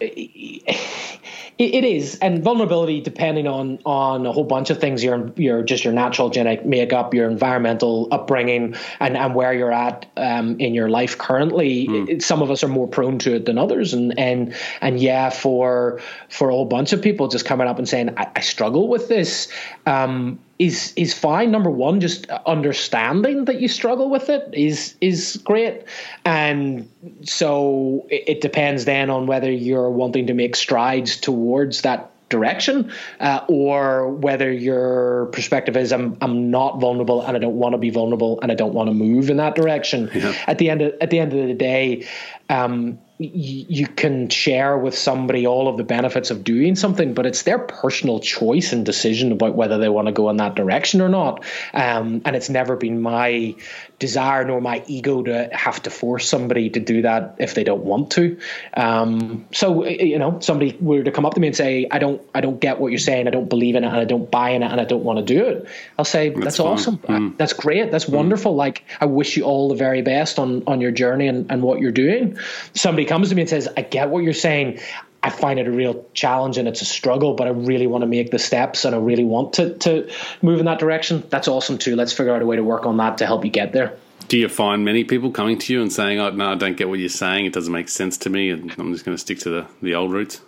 it is, and vulnerability, depending on on a whole bunch of things, your your just your natural genetic makeup, your environmental upbringing, and and where you're at um, in your life currently. Mm. Some of us are more prone to it than others, and and and yeah, for for a whole bunch of people, just coming up and saying, I, I struggle with this. Um, is is fine. Number one, just understanding that you struggle with it is is great, and so it, it depends then on whether you're wanting to make strides towards that direction, uh, or whether your perspective is I'm I'm not vulnerable and I don't want to be vulnerable and I don't want to move in that direction. Yeah. At the end of, at the end of the day, um, you can share with somebody all of the benefits of doing something, but it's their personal choice and decision about whether they want to go in that direction or not. Um, and it's never been my desire nor my ego to have to force somebody to do that if they don't want to. Um, so you know, somebody were to come up to me and say, "I don't, I don't get what you're saying. I don't believe in it, and I don't buy in it, and I don't want to do it." I'll say, "That's, that's awesome. Mm. That's great. That's mm. wonderful. Like, I wish you all the very best on on your journey and, and what you're doing." Somebody comes to me and says, I get what you're saying. I find it a real challenge and it's a struggle, but I really want to make the steps and I really want to, to move in that direction. That's awesome too. Let's figure out a way to work on that to help you get there. Do you find many people coming to you and saying, "Oh no, I don't get what you're saying. It doesn't make sense to me, and I'm just going to stick to the the old routes"?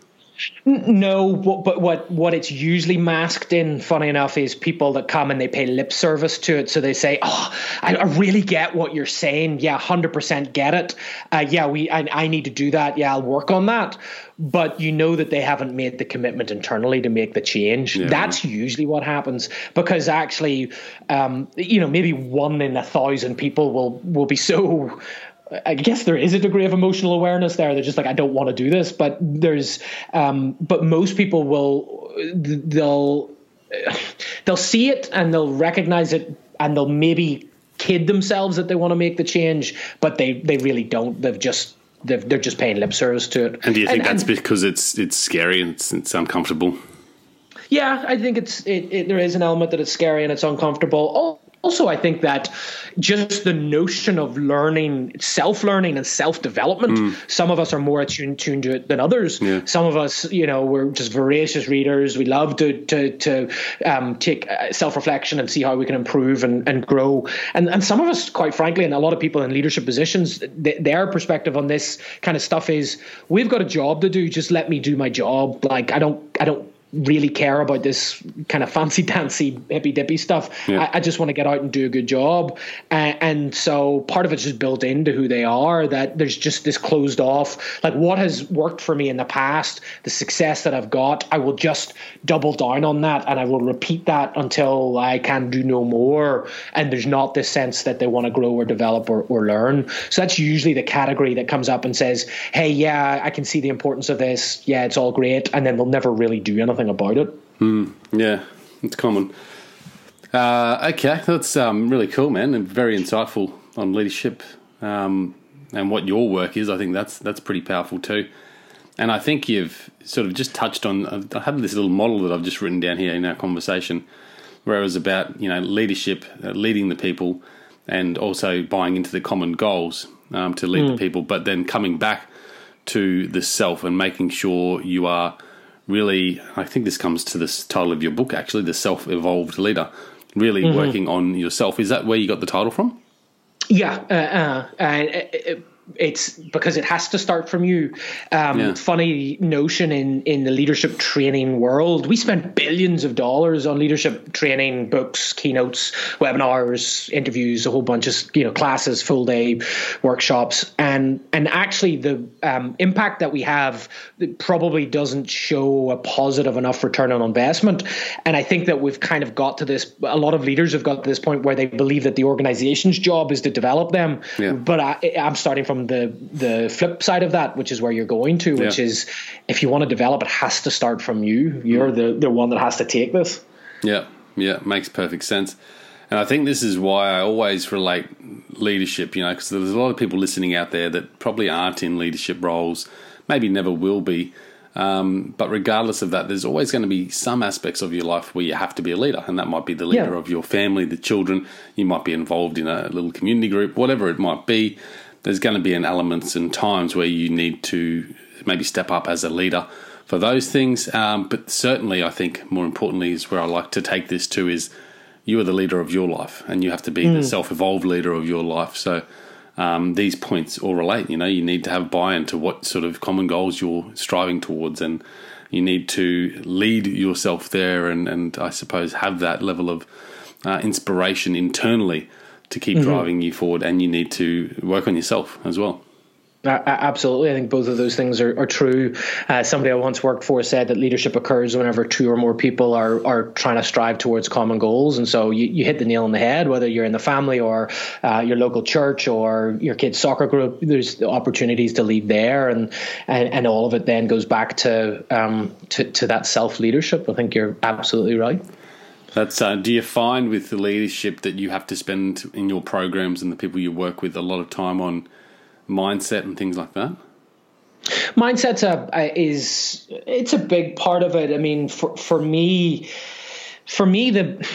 No, but what what it's usually masked in, funny enough, is people that come and they pay lip service to it. So they say, "Oh, I, I really get what you're saying. Yeah, hundred percent get it. Uh, yeah, we I, I need to do that. Yeah, I'll work on that." But you know that they haven't made the commitment internally to make the change. Yeah. That's usually what happens because actually, um, you know, maybe one in a thousand people will will be so I guess there is a degree of emotional awareness there. They're just like, I don't want to do this, but there's, um, but most people will, they'll, they'll see it and they'll recognize it and they'll maybe kid themselves that they want to make the change, but they they really don't. They've just they've, they're just paying lip service to it. And do you think and, that's and, because it's it's scary and it's, it's uncomfortable? Yeah, I think it's it, it, there is an element that it's scary and it's uncomfortable also, I think that just the notion of learning, self learning and self development, mm. some of us are more attuned, tuned to it than others. Yeah. Some of us, you know, we're just voracious readers. We love to to, to um, take uh, self reflection and see how we can improve and, and grow. And, and some of us, quite frankly, and a lot of people in leadership positions, th- their perspective on this kind of stuff is we've got a job to do. Just let me do my job. Like, I don't, I don't really care about this kind of fancy dancy hippy dippy stuff. Yeah. I, I, just want to get out and do a good job. Uh, and so part of it's just built into who they are that there's just this closed off, like what has worked for me in the past, the success that I've got, I will just double down on that and I will repeat that until I can do no more. And there's not this sense that they want to grow or develop or, or learn. So that's usually the category that comes up and says, Hey, yeah, I can see the importance of this. Yeah, it's all great. And then they'll never really do anything nothing about it. Mm, yeah, it's common. Uh, okay, that's um, really cool, man, and very insightful on leadership um, and what your work is. I think that's that's pretty powerful too. And I think you've sort of just touched on. I have this little model that I've just written down here in our conversation, where it was about you know leadership, uh, leading the people, and also buying into the common goals um, to lead mm. the hmm. people, but then coming back to the self and making sure you are really, I think this comes to this title of your book, actually, The Self Evolved Leader, really mm-hmm. working on yourself. Is that where you got the title from? Yeah. Uh, uh, uh, it's because it has to start from you. Um, yeah. Funny notion in in the leadership training world. We spend billions of dollars on leadership training books, keynotes, webinars, interviews, a whole bunch of you know classes, full day workshops, and and actually the um, impact that we have probably doesn't show a positive enough return on investment. And I think that we've kind of got to this. A lot of leaders have got to this point where they believe that the organization's job is to develop them. Yeah. But I, I'm starting from from the the flip side of that, which is where you're going to, which yeah. is if you want to develop, it has to start from you. You're the the one that has to take this. Yeah, yeah, makes perfect sense. And I think this is why I always relate leadership, you know, because there's a lot of people listening out there that probably aren't in leadership roles, maybe never will be. Um, but regardless of that, there's always going to be some aspects of your life where you have to be a leader, and that might be the leader yeah. of your family, the children. You might be involved in a little community group, whatever it might be. There's going to be an elements and times where you need to maybe step up as a leader for those things. Um, but certainly, I think more importantly is where I like to take this to is you are the leader of your life, and you have to be mm. the self-evolved leader of your life. So. Um, these points all relate. You know, you need to have buy-in to what sort of common goals you're striving towards, and you need to lead yourself there, and, and I suppose have that level of uh, inspiration internally to keep mm-hmm. driving you forward. And you need to work on yourself as well. Absolutely. I think both of those things are, are true. Uh, somebody I once worked for said that leadership occurs whenever two or more people are, are trying to strive towards common goals. And so you, you hit the nail on the head, whether you're in the family or uh, your local church or your kid's soccer group, there's opportunities to lead there. And, and, and all of it then goes back to, um, to, to that self leadership. I think you're absolutely right. That's. Uh, do you find with the leadership that you have to spend in your programs and the people you work with a lot of time on mindset and things like that? Mindset's a, is it's a big part of it. I mean, for for me, for me the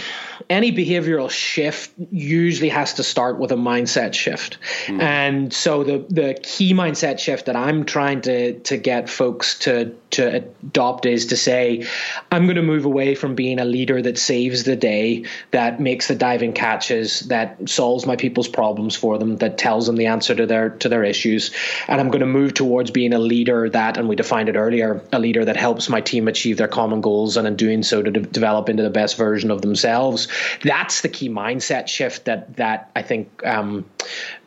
any behavioral shift usually has to start with a mindset shift. Mm. And so the the key mindset shift that I'm trying to to get folks to to adopt is to say, I'm going to move away from being a leader that saves the day, that makes the diving catches, that solves my people's problems for them, that tells them the answer to their to their issues, and I'm going to move towards being a leader that, and we defined it earlier, a leader that helps my team achieve their common goals, and in doing so to de- develop into the best version of themselves. That's the key mindset shift that that I think um,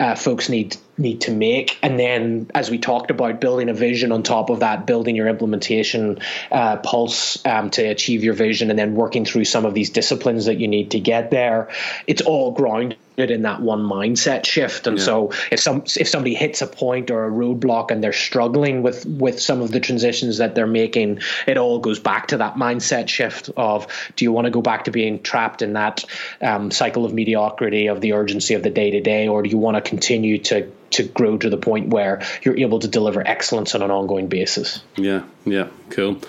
uh, folks need need to make. And then, as we talked about, building a vision on top of that, building your implementation uh, pulse um, to achieve your vision, and then working through some of these disciplines that you need to get there. It's all grounded in that one mindset shift. And yeah. so, if some if somebody hits a point or a roadblock and they're struggling with with some of the transitions that they're making, it all goes back to that mindset shift of do you want to go back to being trapped in that um, cycle of mediocrity of the urgency of the day to day, or do you want to continue to to grow to the point where you're able to deliver excellence on an ongoing basis. Yeah, yeah, cool.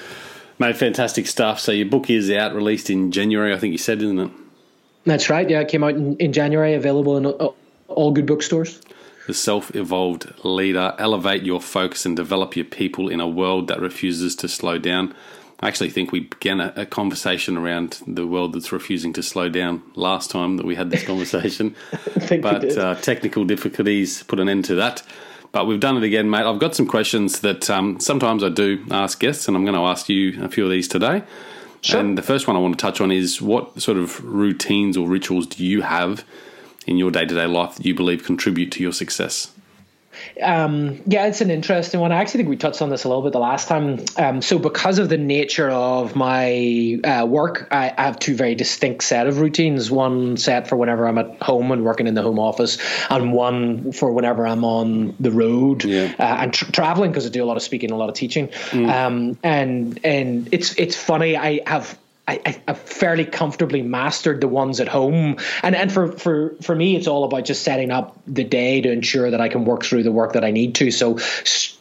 Mate, fantastic stuff. So your book is out, released in January, I think you said, isn't it? That's right. Yeah, it came out in, in January, available in all good bookstores. The Self Evolved Leader Elevate Your Focus and Develop Your People in a World That Refuses to Slow Down. I actually think we began a, a, conversation around the world that's refusing to slow down last time that we had this conversation. but uh, technical difficulties put an end to that. But we've done it again, mate. I've got some questions that um, sometimes I do ask guests, and I'm going to ask you a few of these today. Sure. And the first one I want to touch on is what sort of routines or rituals do you have in your day to day life that you believe contribute to your success? Um, yeah, it's an interesting one. I actually think we touched on this a little bit the last time. Um, so, because of the nature of my uh, work, I, I, have two very distinct set of routines. One set for whenever I'm at home and working in the home office, and one for whenever I'm on the road yeah. uh, and tra- traveling because I do a lot of speaking, a lot of teaching. Mm. Um, and and it's it's funny. I have I, I fairly comfortably mastered the ones at home, and and for for for me, it's all about just setting up the day to ensure that I can work through the work that I need to. So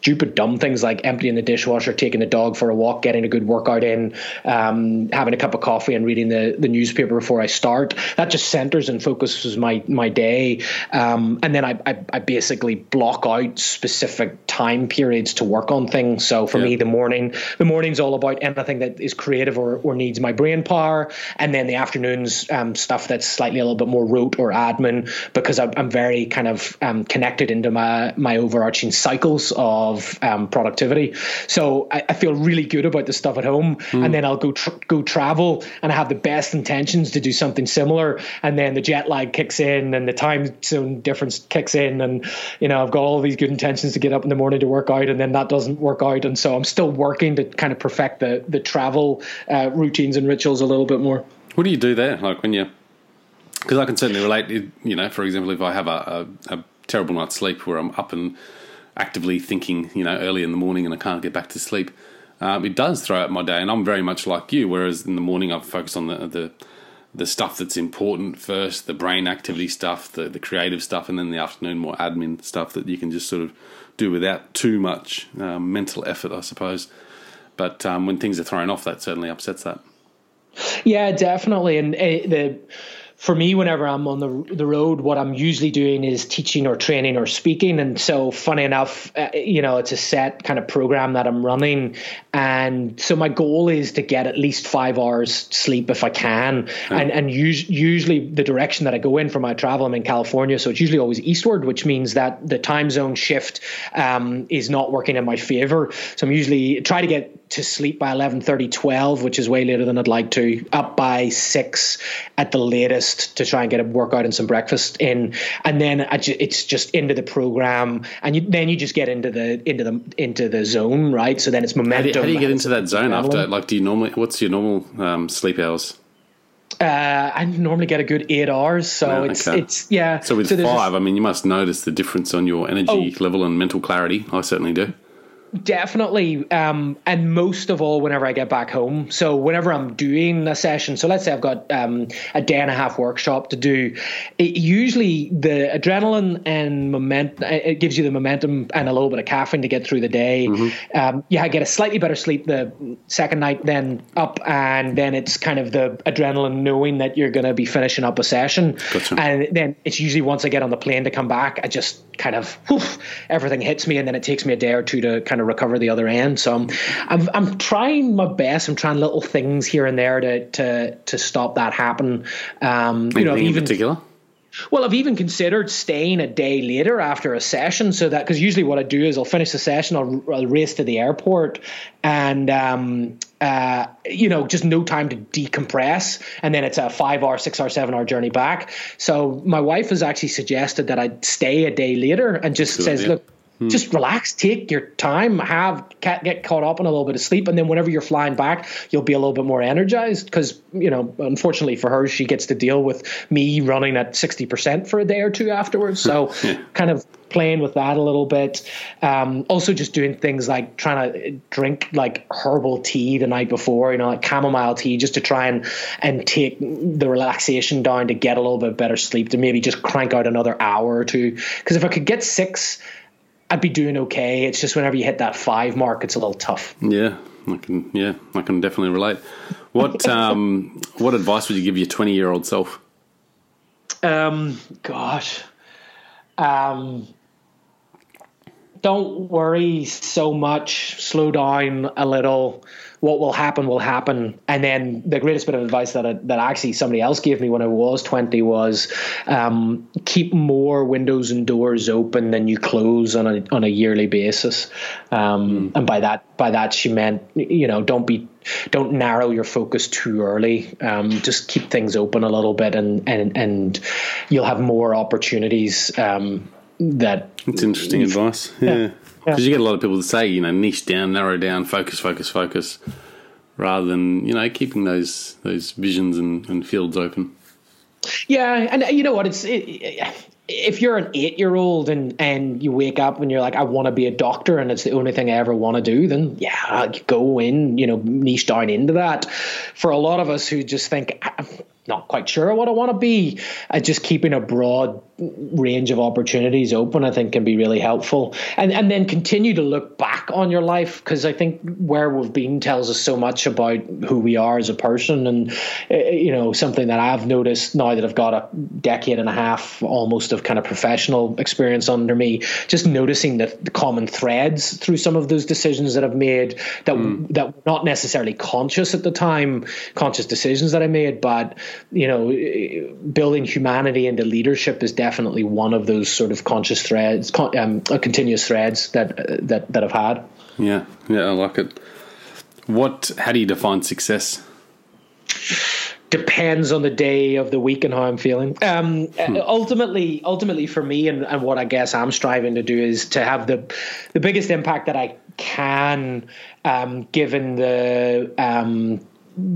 stupid dumb things like emptying the dishwasher, taking the dog for a walk, getting a good workout in, um, having a cup of coffee, and reading the the newspaper before I start. That just centers and focuses my my day, um, and then I, I, I basically block out specific time periods to work on things. So for yeah. me, the morning the morning's all about anything that is creative or, or needs my brain power, and then the afternoons um, stuff that's slightly a little bit more rote or admin because I'm, I'm very kind of um, connected into my my overarching cycles of um, productivity. So I, I, feel really good about the stuff at home, mm. and then I'll go tr- go travel, and I have the best intentions to do something similar, and then the jet lag kicks in, and the time zone difference kicks in, and you know I've got all these good intentions to get up in the morning to work out, and then that doesn't work out, and so I'm still working to kind of perfect the the travel uh, routines and rituals a little bit more. What do you do there? Like when you, because I can certainly relate. You know, for example, if I have a, a, a terrible night's sleep where I'm up and actively thinking, you know, early in the morning and I can't get back to sleep. Um, it does throw out my day, and I'm very much like you. Whereas in the morning, I focus on the the the stuff that's important first, the brain activity stuff, the the creative stuff, and then the afternoon more admin stuff that you can just sort of do without too much um, mental effort, I suppose. But um, when things are thrown off, that certainly upsets that. Yeah, definitely, and uh, the for me, whenever I'm on the the road, what I'm usually doing is teaching or training or speaking. And so, funny enough, uh, you know, it's a set kind of program that I'm running, and so my goal is to get at least five hours sleep if I can. And and us- usually the direction that I go in for my travel, I'm in California, so it's usually always eastward, which means that the time zone shift um, is not working in my favor. So I'm usually try to get to sleep by 11 30 12 which is way later than i'd like to up by 6 at the latest to try and get a workout and some breakfast in and then it's just into the program and you, then you just get into the into the into the zone right so then it's momentum how do, how do you get into that zone after like do you normally what's your normal um, sleep hours uh, I normally get a good eight hours, so yeah, it's okay. it's yeah. So with so five, I mean, you must notice the difference on your energy oh, level and mental clarity. I certainly do. Definitely, um, and most of all, whenever I get back home. So whenever I'm doing a session, so let's say I've got um, a day and a half workshop to do, it usually the adrenaline and momentum it gives you the momentum and a little bit of caffeine to get through the day. Mm-hmm. Um, yeah, get a slightly better sleep the second night, then up, and then it's kind of the adrenaline knowing that you're going to be finishing up a session, gotcha. and then it's usually once I get on the plane to come back, I just kind of whew, everything hits me, and then it takes me a day or two to kind of recover the other end. So I'm, I'm, I'm trying my best. I'm trying little things here and there to to to stop that happen. Um, you know, even particular. Well, I've even considered staying a day later after a session, so that because usually what I do is I'll finish the session, I'll, I'll race to the airport, and um, uh, you know, just no time to decompress, and then it's a five-hour, six-hour, seven-hour journey back. So my wife has actually suggested that I stay a day later and just says, "Look, Hmm. Just relax, take your time, have get caught up in a little bit of sleep, and then whenever you're flying back, you'll be a little bit more energized. Because you know, unfortunately for her, she gets to deal with me running at sixty percent for a day or two afterwards. So, yeah. kind of playing with that a little bit. Um, also, just doing things like trying to drink like herbal tea the night before, you know, like chamomile tea, just to try and and take the relaxation down to get a little bit better sleep. To maybe just crank out another hour or two. Because if I could get six I'd be doing okay. It's just whenever you hit that five mark, it's a little tough. Yeah, I can. Yeah, I can definitely relate. What um, what advice would you give your twenty year old self? Um, gosh, um, don't worry so much. Slow down a little what will happen will happen. And then the greatest bit of advice that I, that actually somebody else gave me when I was 20 was um, keep more windows and doors open than you close on a on a yearly basis. Um, mm. And by that by that she meant you know don't be don't narrow your focus too early. Um, just keep things open a little bit, and and and you'll have more opportunities. Um, that it's interesting advice. Yeah. yeah. Because you get a lot of people that say, you know, niche down, narrow down, focus, focus, focus, rather than you know keeping those those visions and, and fields open. Yeah, and uh, you know what? It's it, if you're an eight year old and and you wake up and you're like, I want to be a doctor, and it's the only thing I ever want to do, then yeah, go in, you know, niche down into that. For a lot of us who just think I'm not quite sure what I want to be. Uh, just keeping a broad range of opportunities open, I think, can be really helpful. And and then continue to look back on your life because I think where we've been tells us so much about who we are as a person. And uh, you know, something that I've noticed now that I've got a decade and a half almost of kind of professional experience under me, just noticing the, the common threads through some of those decisions that I've made that mm. that were not necessarily conscious at the time, conscious decisions that I made, but you know, building humanity into leadership is definitely one of those sort of conscious threads, um, continuous threads that that that I've had. Yeah, yeah, I like it. What? How do you define success? Depends on the day of the week and how I'm feeling. Um, hmm. Ultimately, ultimately for me, and, and what I guess I'm striving to do is to have the the biggest impact that I can, um, given the um,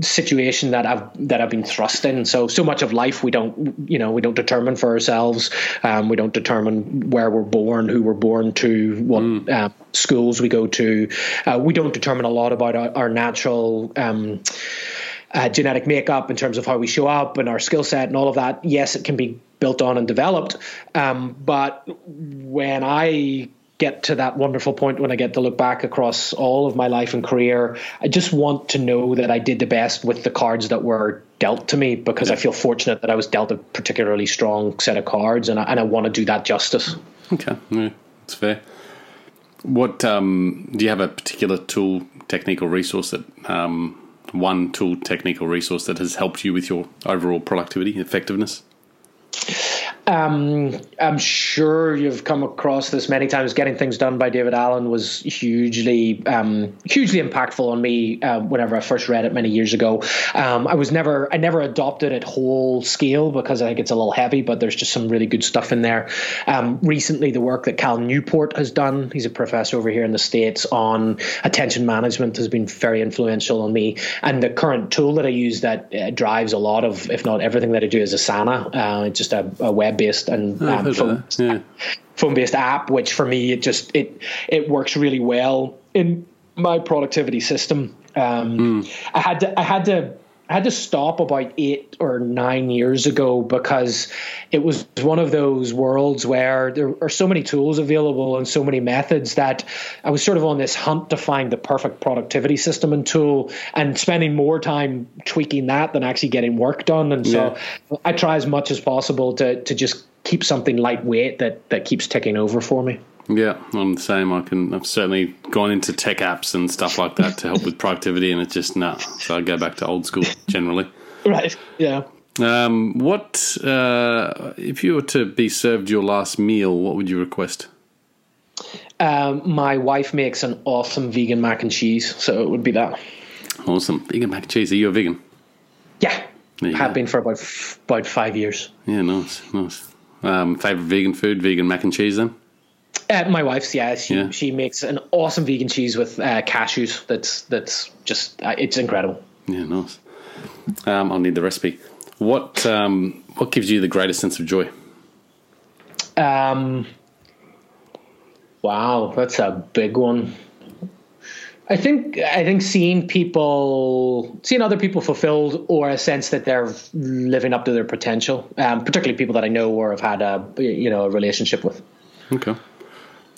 situation that I've that I've been thrust in. So so much of life we don't you know we don't determine for ourselves. Um, we don't determine where we're born, who we're born to, what mm. uh, schools we go to. Uh, we don't determine a lot about our, our natural. Um, uh, genetic makeup in terms of how we show up and our skill set and all of that. Yes, it can be built on and developed. Um, but when I get to that wonderful point when I get to look back across all of my life and career, I just want to know that I did the best with the cards that were dealt to me because yeah. I feel fortunate that I was dealt a particularly strong set of cards and I, and I want to do that justice. Okay, yeah, that's fair. What um, do you have a particular tool, technique, or resource that um, one tool, technique, or resource that has helped you with your overall productivity, effectiveness? Um, I'm sure you've come across this many times. Getting things done by David Allen was hugely, um, hugely impactful on me uh, whenever I first read it many years ago. Um, I was never, I never adopted it whole scale because I think it's a little heavy, but there's just some really good stuff in there. Um, recently, the work that Cal Newport has done, he's a professor over here in the States on attention management, has been very influential on me. And the current tool that I use that uh, drives a lot of, if not everything that I do, is Asana. Uh, it's just a, a web based and um, phone, yeah. phone based app, which for me it just it it works really well in my productivity system. Um, mm. I had to I had to I had to stop about eight or nine years ago because it was one of those worlds where there are so many tools available and so many methods that I was sort of on this hunt to find the perfect productivity system and tool and spending more time tweaking that than actually getting work done. And so yeah. I try as much as possible to to just keep something lightweight that that keeps ticking over for me. Yeah, I'm the same. I can. I've certainly gone into tech apps and stuff like that to help with productivity, and it's just nah. So I go back to old school generally. right. Yeah. Um, what uh, if you were to be served your last meal? What would you request? Um, my wife makes an awesome vegan mac and cheese, so it would be that. Awesome vegan mac and cheese. Are you a vegan? Yeah, have go. been for about f- about five years. Yeah, nice, nice. Um, favorite vegan food? Vegan mac and cheese, then. Uh, my wife's yeah she yeah. she makes an awesome vegan cheese with uh, cashews. That's that's just uh, it's incredible. Yeah, nice. Um, I'll need the recipe. What um, what gives you the greatest sense of joy? Um, wow, that's a big one. I think I think seeing people, seeing other people fulfilled, or a sense that they're living up to their potential, um, particularly people that I know or have had a you know a relationship with. Okay.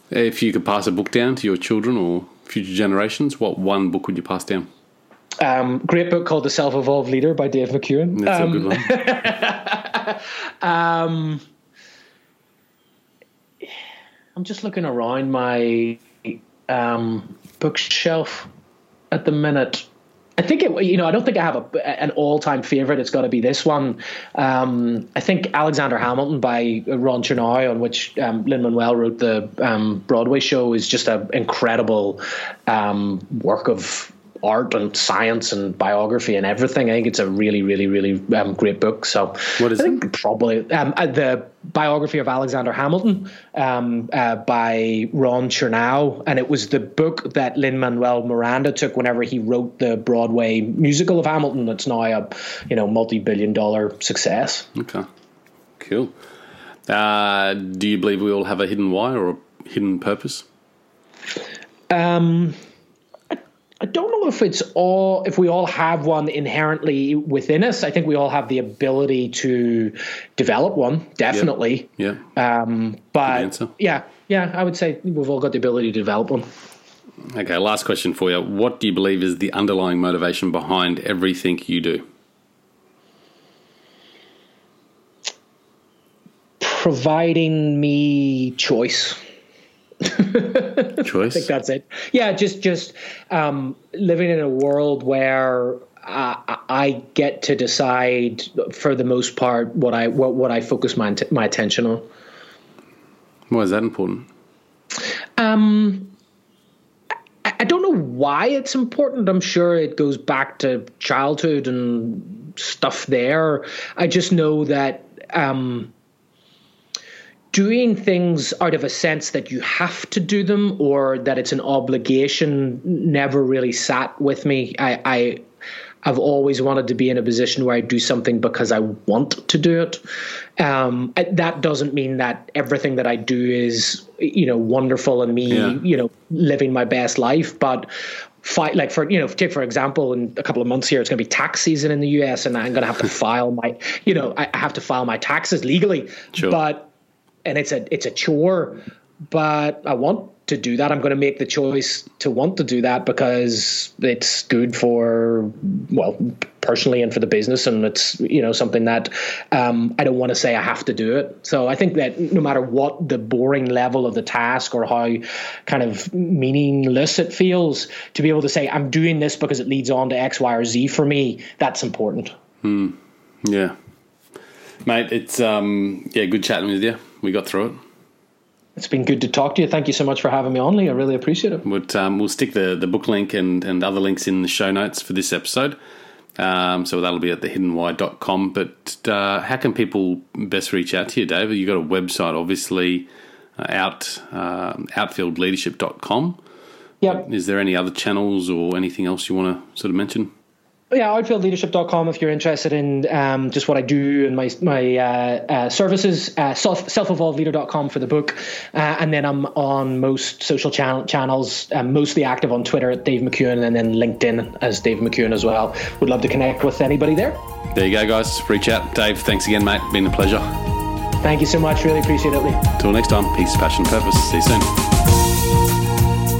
If you could pass a book down to your children or future generations, what one book would you pass down? Um, great book called The Self Evolved Leader by Dave McKeown. That's um, a good one. um, I'm just looking around my um, bookshelf at the minute. I think it. You know, I don't think I have a, an all-time favorite. It's got to be this one. Um, I think Alexander Hamilton by Ron Chernow, on which um, Lin Manuel wrote the um, Broadway show, is just an incredible um, work of art and science and biography and everything. I think it's a really, really, really um, great book. So what is I think it? probably um, uh, the biography of Alexander Hamilton um, uh, by Ron Chernow, and it was the book that Lin Manuel Miranda took whenever he wrote the Broadway musical of Hamilton. That's now a you know multi-billion dollar success. Okay, cool. Uh, do you believe we all have a hidden why or a hidden purpose? Um, I don't know if it's all if we all have one inherently within us. I think we all have the ability to develop one, definitely. Yeah. yeah. Um, but yeah, yeah, I would say we've all got the ability to develop one. Okay, last question for you. What do you believe is the underlying motivation behind everything you do? Providing me choice. Choice. I think that's it. Yeah, just just um, living in a world where uh, I get to decide for the most part what I what, what I focus my my attention on. Why is that important? Um, I, I don't know why it's important. I'm sure it goes back to childhood and stuff there. I just know that um, doing things out of a sense that you have to do them or that it's an obligation never really sat with me. I, I I've always wanted to be in a position where I do something because I want to do it. Um, that doesn't mean that everything that I do is, you know, wonderful and me, yeah. you know, living my best life. But fight like for you know take for example in a couple of months here it's going to be tax season in the US and I'm going to have to file my you know I have to file my taxes legally sure. but and it's a it's a chore but I want to do that. I'm going to make the choice to want to do that because it's good for, well, personally and for the business. And it's, you know, something that um, I don't want to say I have to do it. So I think that no matter what the boring level of the task or how kind of meaningless it feels, to be able to say, I'm doing this because it leads on to X, Y, or Z for me, that's important. Hmm. Yeah. Mate, it's, um, yeah, good chatting with you. We got through it. It's been good to talk to you. Thank you so much for having me on, Leigh. I really appreciate it. But, um, we'll stick the, the book link and, and other links in the show notes for this episode. Um, so that'll be at thehiddenwhy.com. But uh, how can people best reach out to you, David? You've got a website, obviously, uh, out uh, outfieldleadership.com. Yep. Is there any other channels or anything else you want to sort of mention? Yeah, outfieldleadership.com if you're interested in um, just what I do and my my uh, uh, services. Uh, self self-evolvedleader.com for the book, uh, and then I'm on most social channel channels. I'm mostly active on Twitter at Dave McKeown, and then LinkedIn as Dave McKeown as well. Would love to connect with anybody there. There you go, guys. Reach out, Dave. Thanks again, mate. Been a pleasure. Thank you so much. Really appreciate it, Leigh. Till next time. Peace, passion, purpose. See you soon.